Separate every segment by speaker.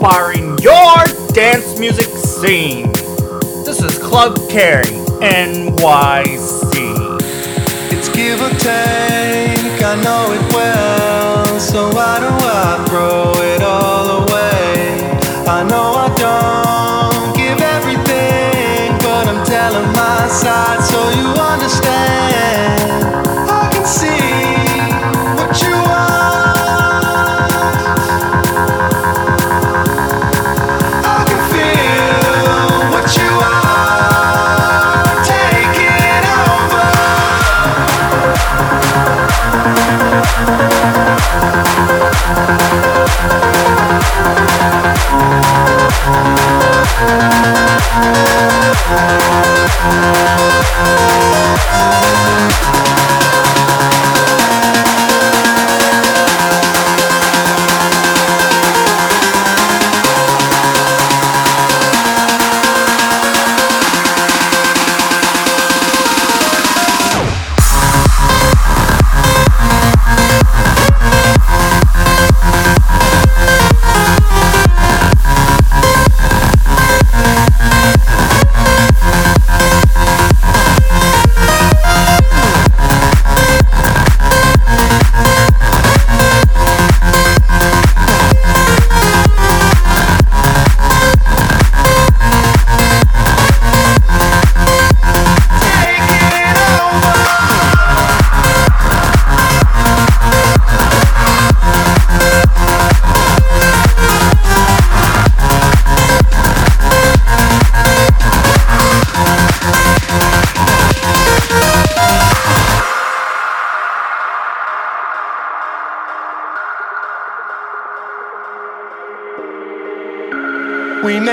Speaker 1: inspiring your dance music scene. This is Club Carry NYC.
Speaker 2: It's give or take, I know it well, so why do I throw it all away? I know I don't give everything, but I'm telling my side Take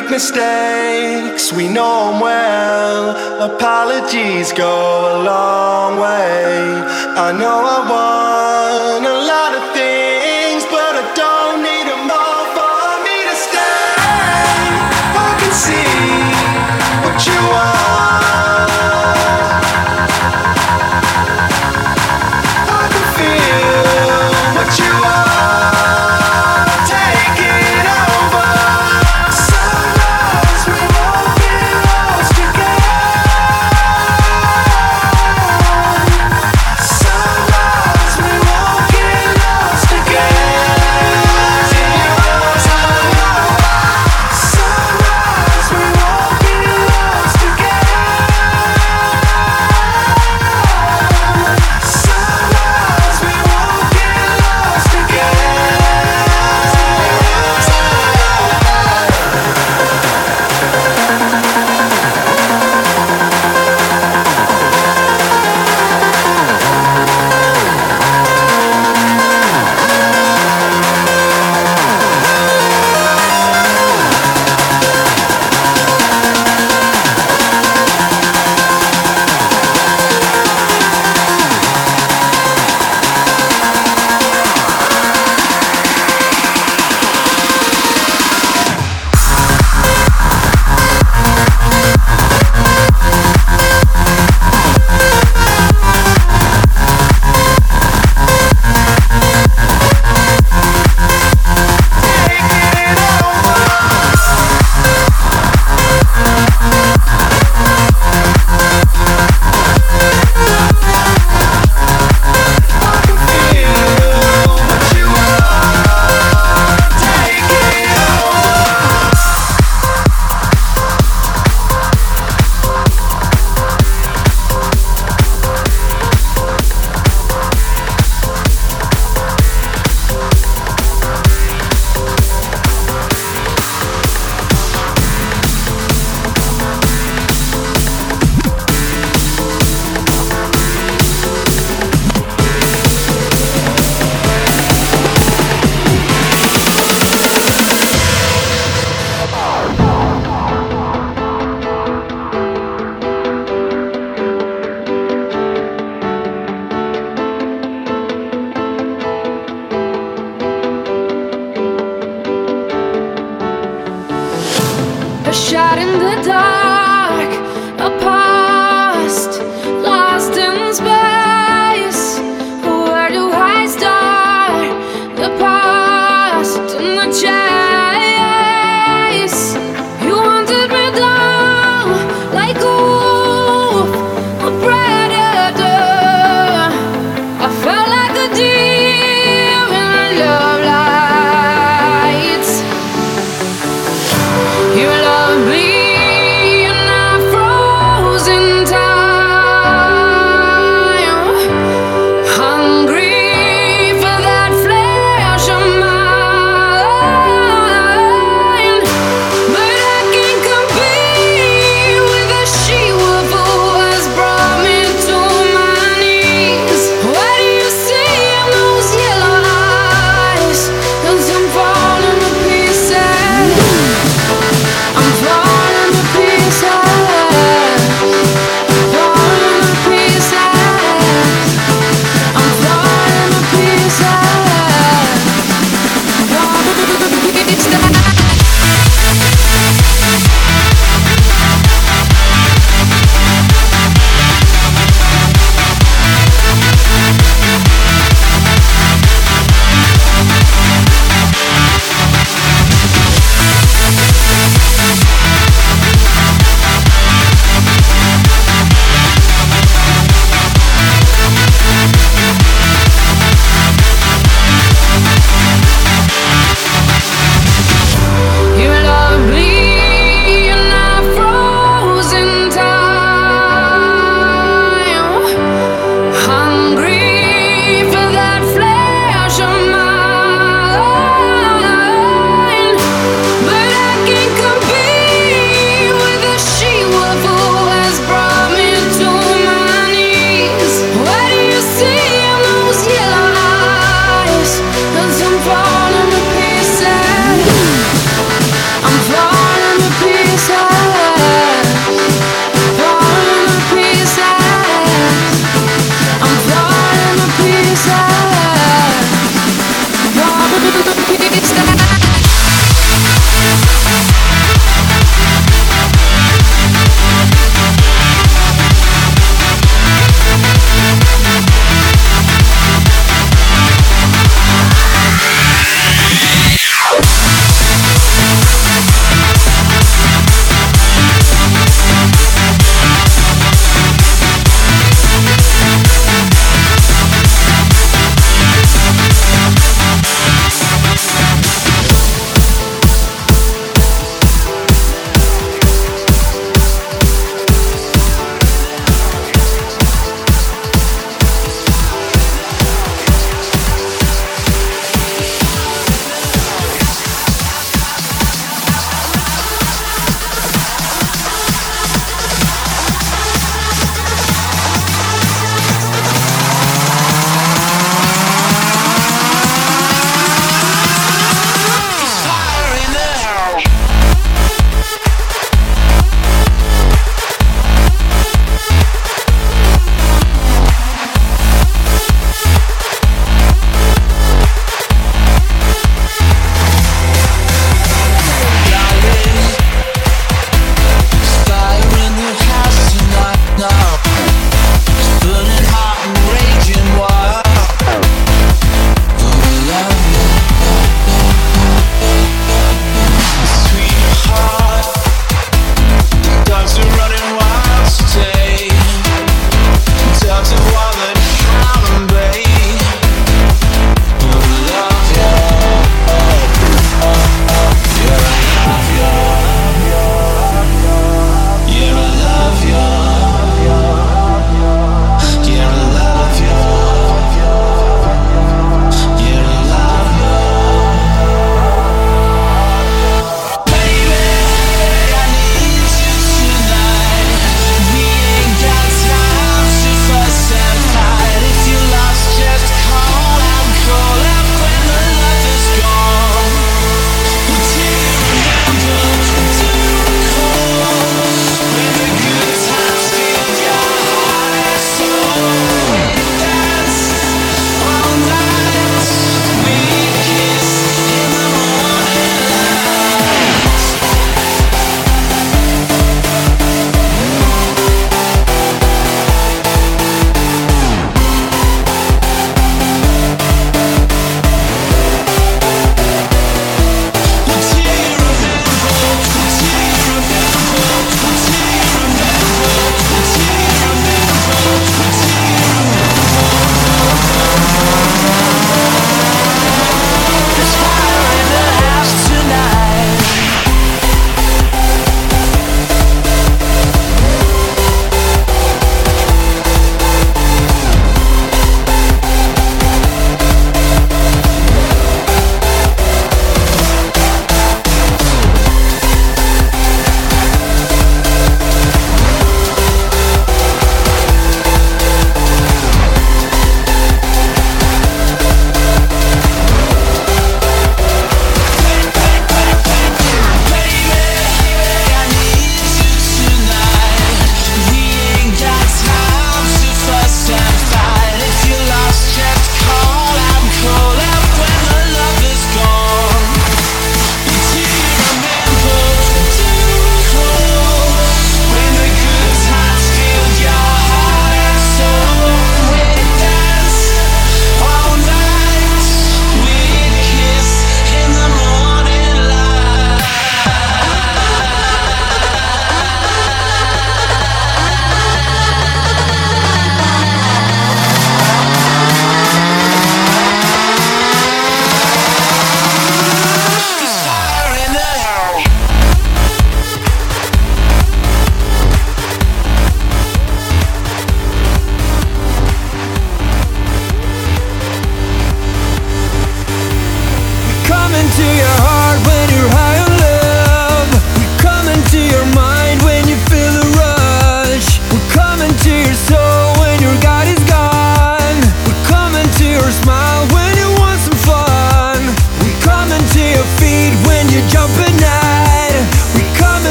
Speaker 2: make mistakes, we know 'em well. Apologies go a long way. I know I want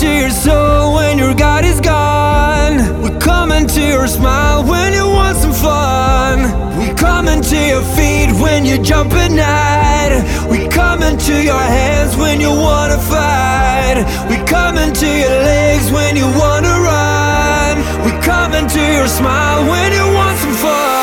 Speaker 2: to
Speaker 3: your soul when your God is gone. We come into your smile when you want some fun. We come into your feet when you jump at night. We come into your hands when you wanna fight. We come into your legs when you wanna run. We come into your smile when you want some fun.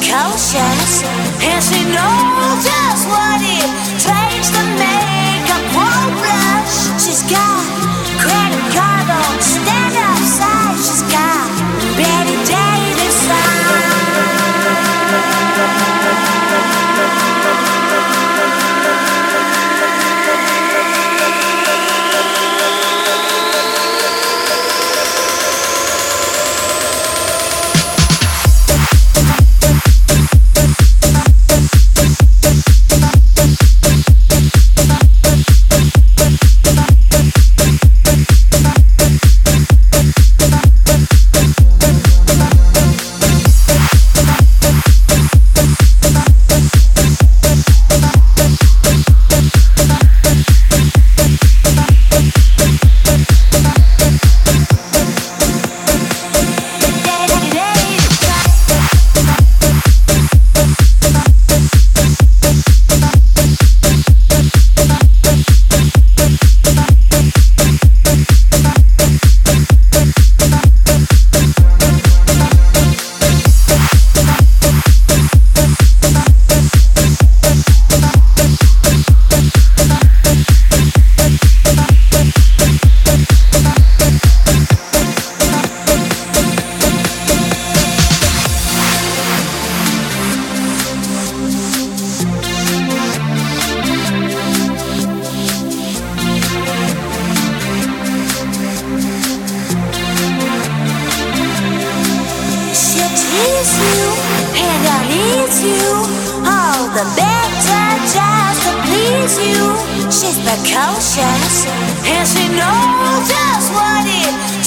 Speaker 4: cautious, and she knows. you all the better just to please you. She's precocious and she knows just what it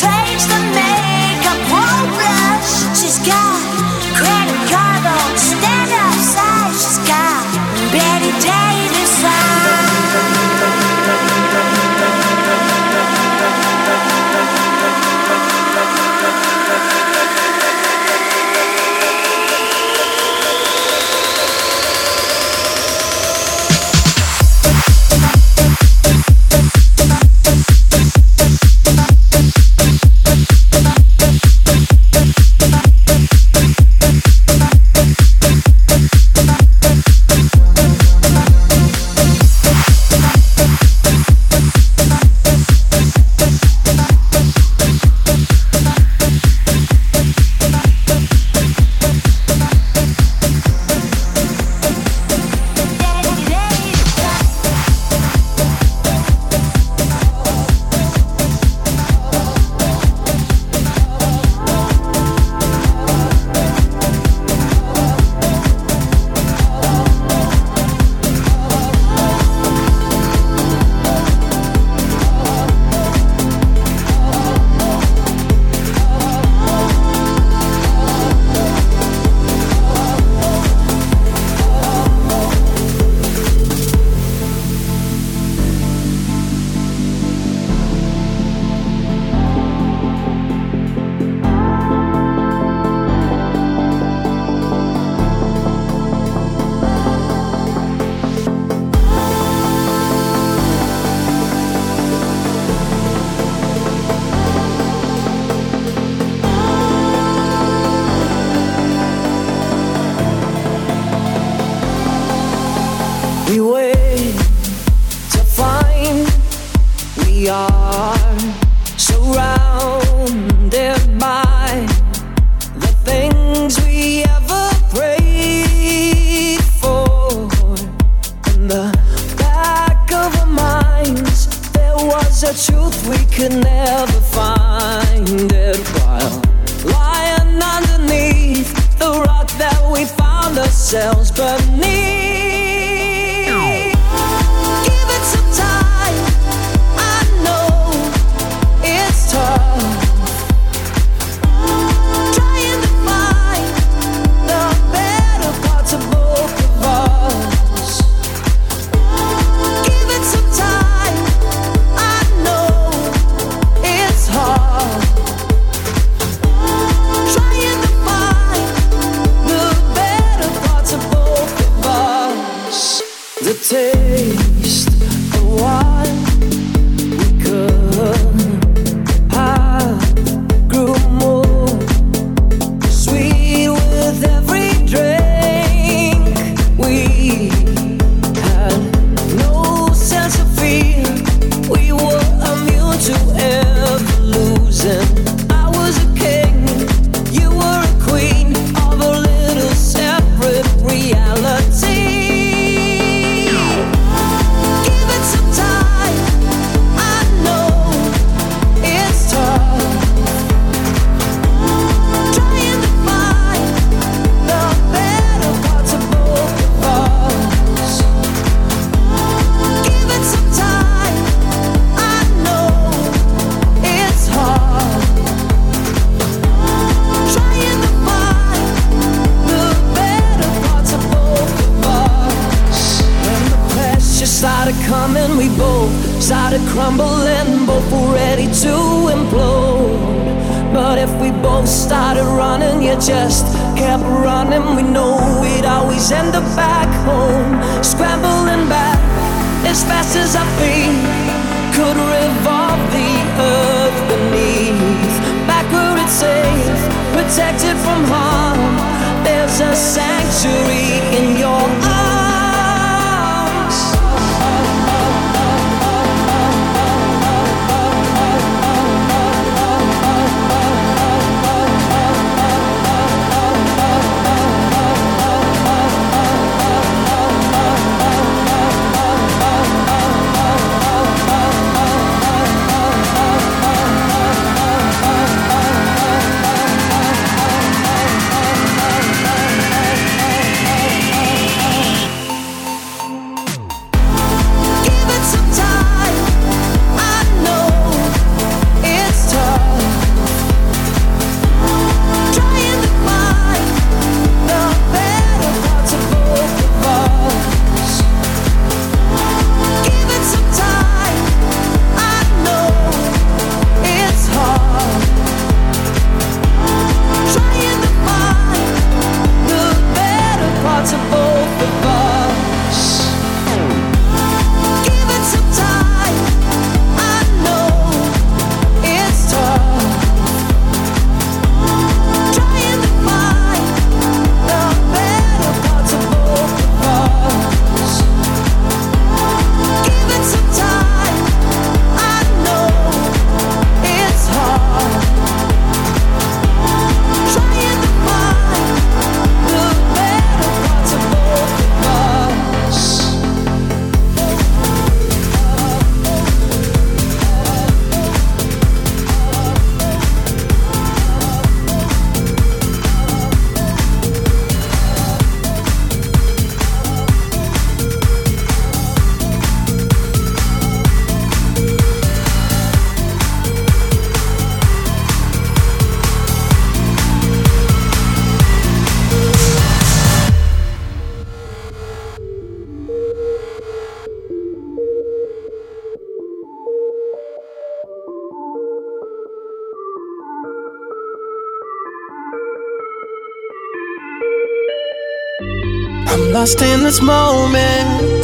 Speaker 3: lost in this moment.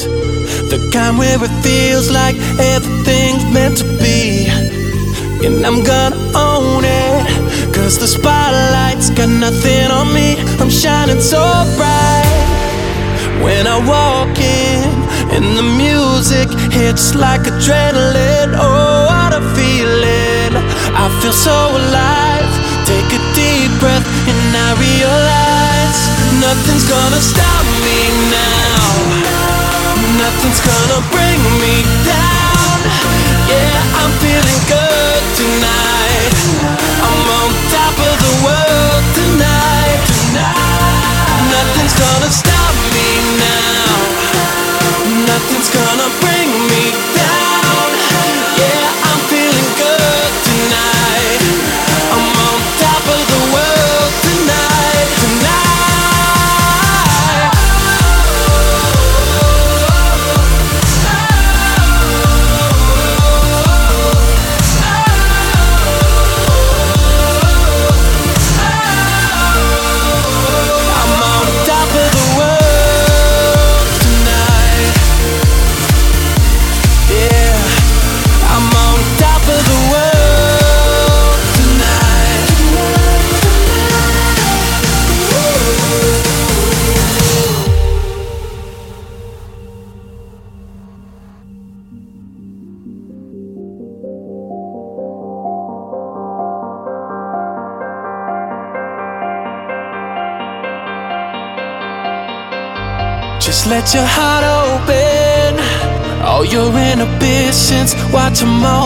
Speaker 3: The kind where it feels like everything's meant to be. And I'm gonna own it. Cause the spotlight's got nothing on me. I'm shining so bright. When I walk in, and the music hits like adrenaline. Oh, what a feeling! I feel so alive. Take a deep breath, and I realize. Nothing's gonna stop me now. Nothing's gonna bring me down. Yeah, I'm feeling good tonight. I'm on top of the world tonight. Nothing's gonna Your heart open, all your inhibitions. Watch them all.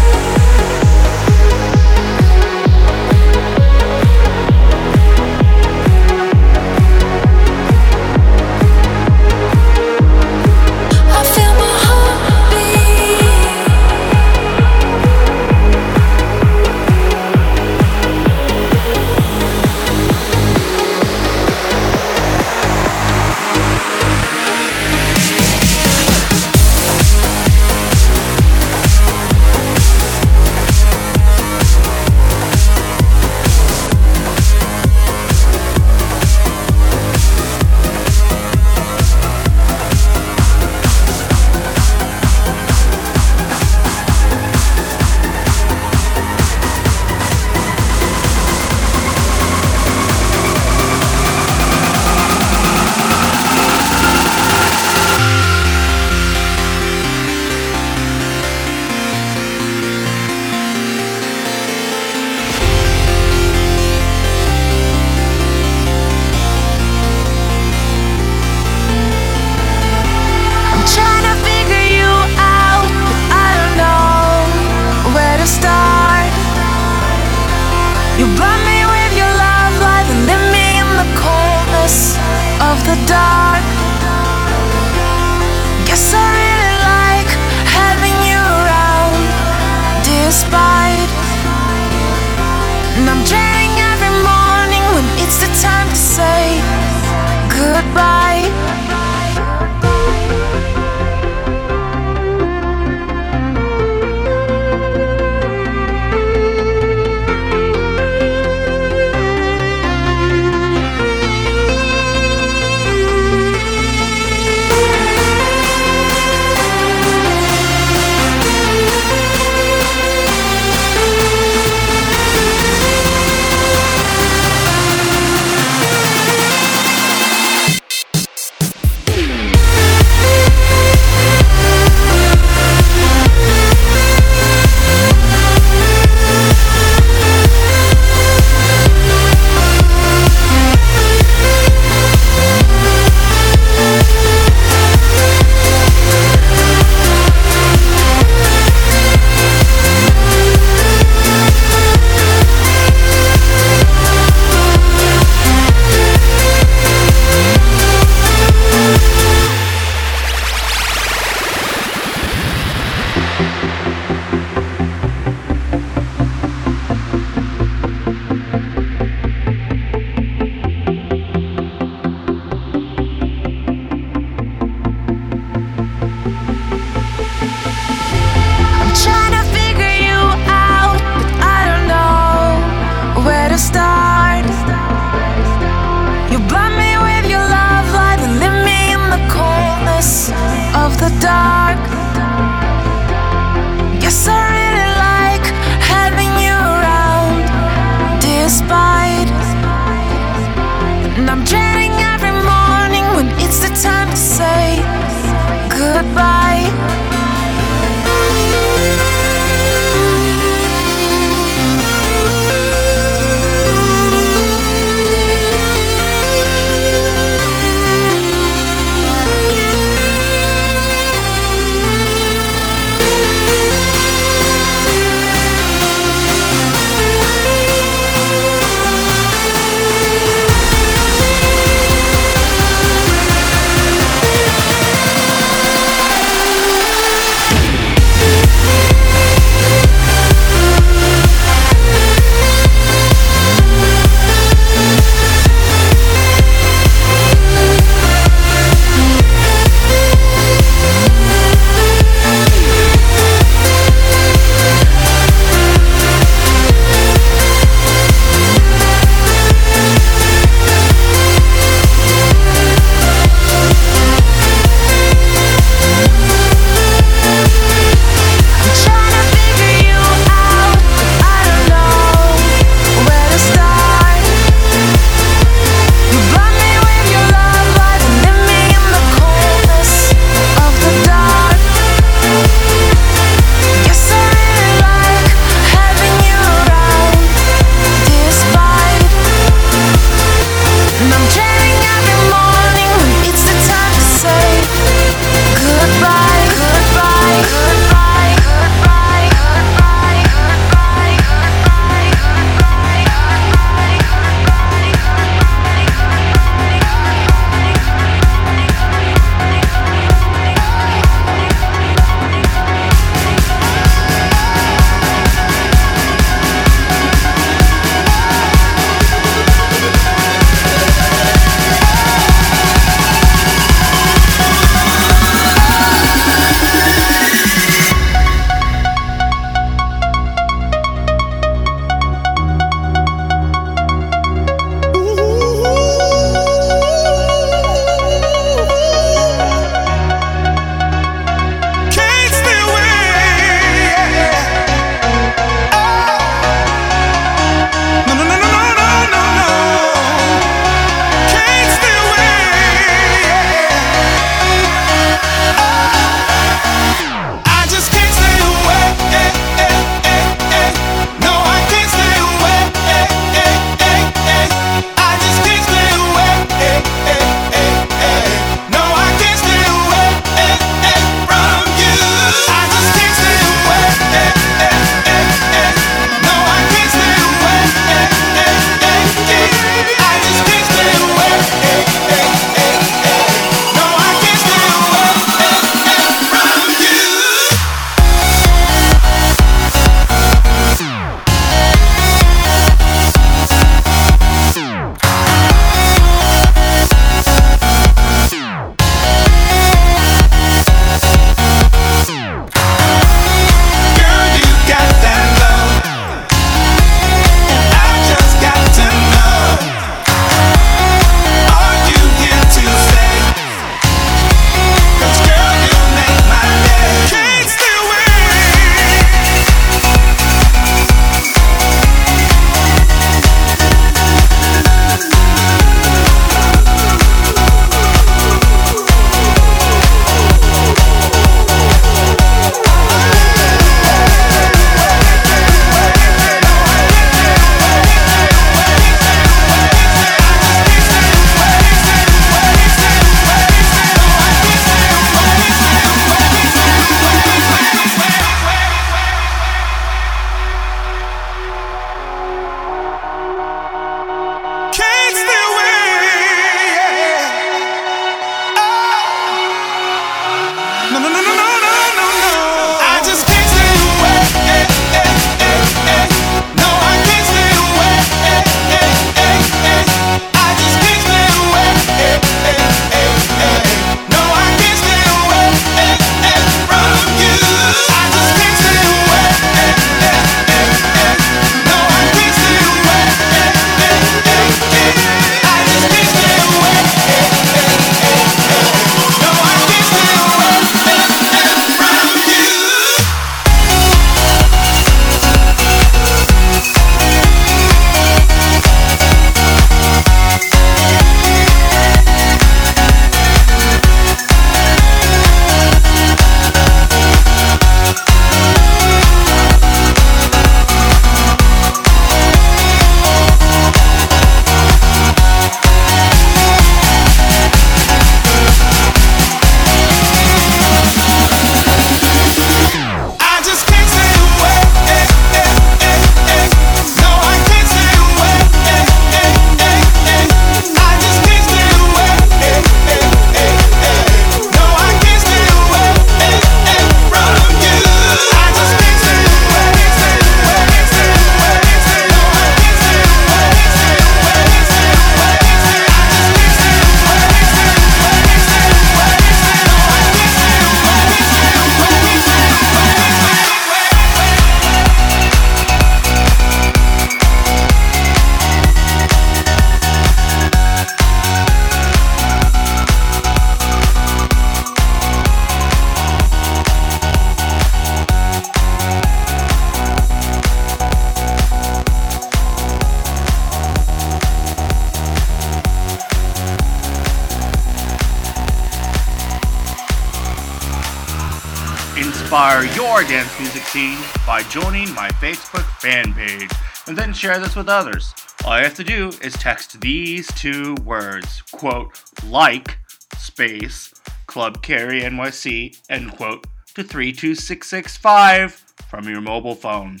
Speaker 1: By joining my Facebook fan page and then share this with others. All you have to do is text these two words, quote, like, space, Club Carry NYC, end quote, to 32665 from your mobile phone.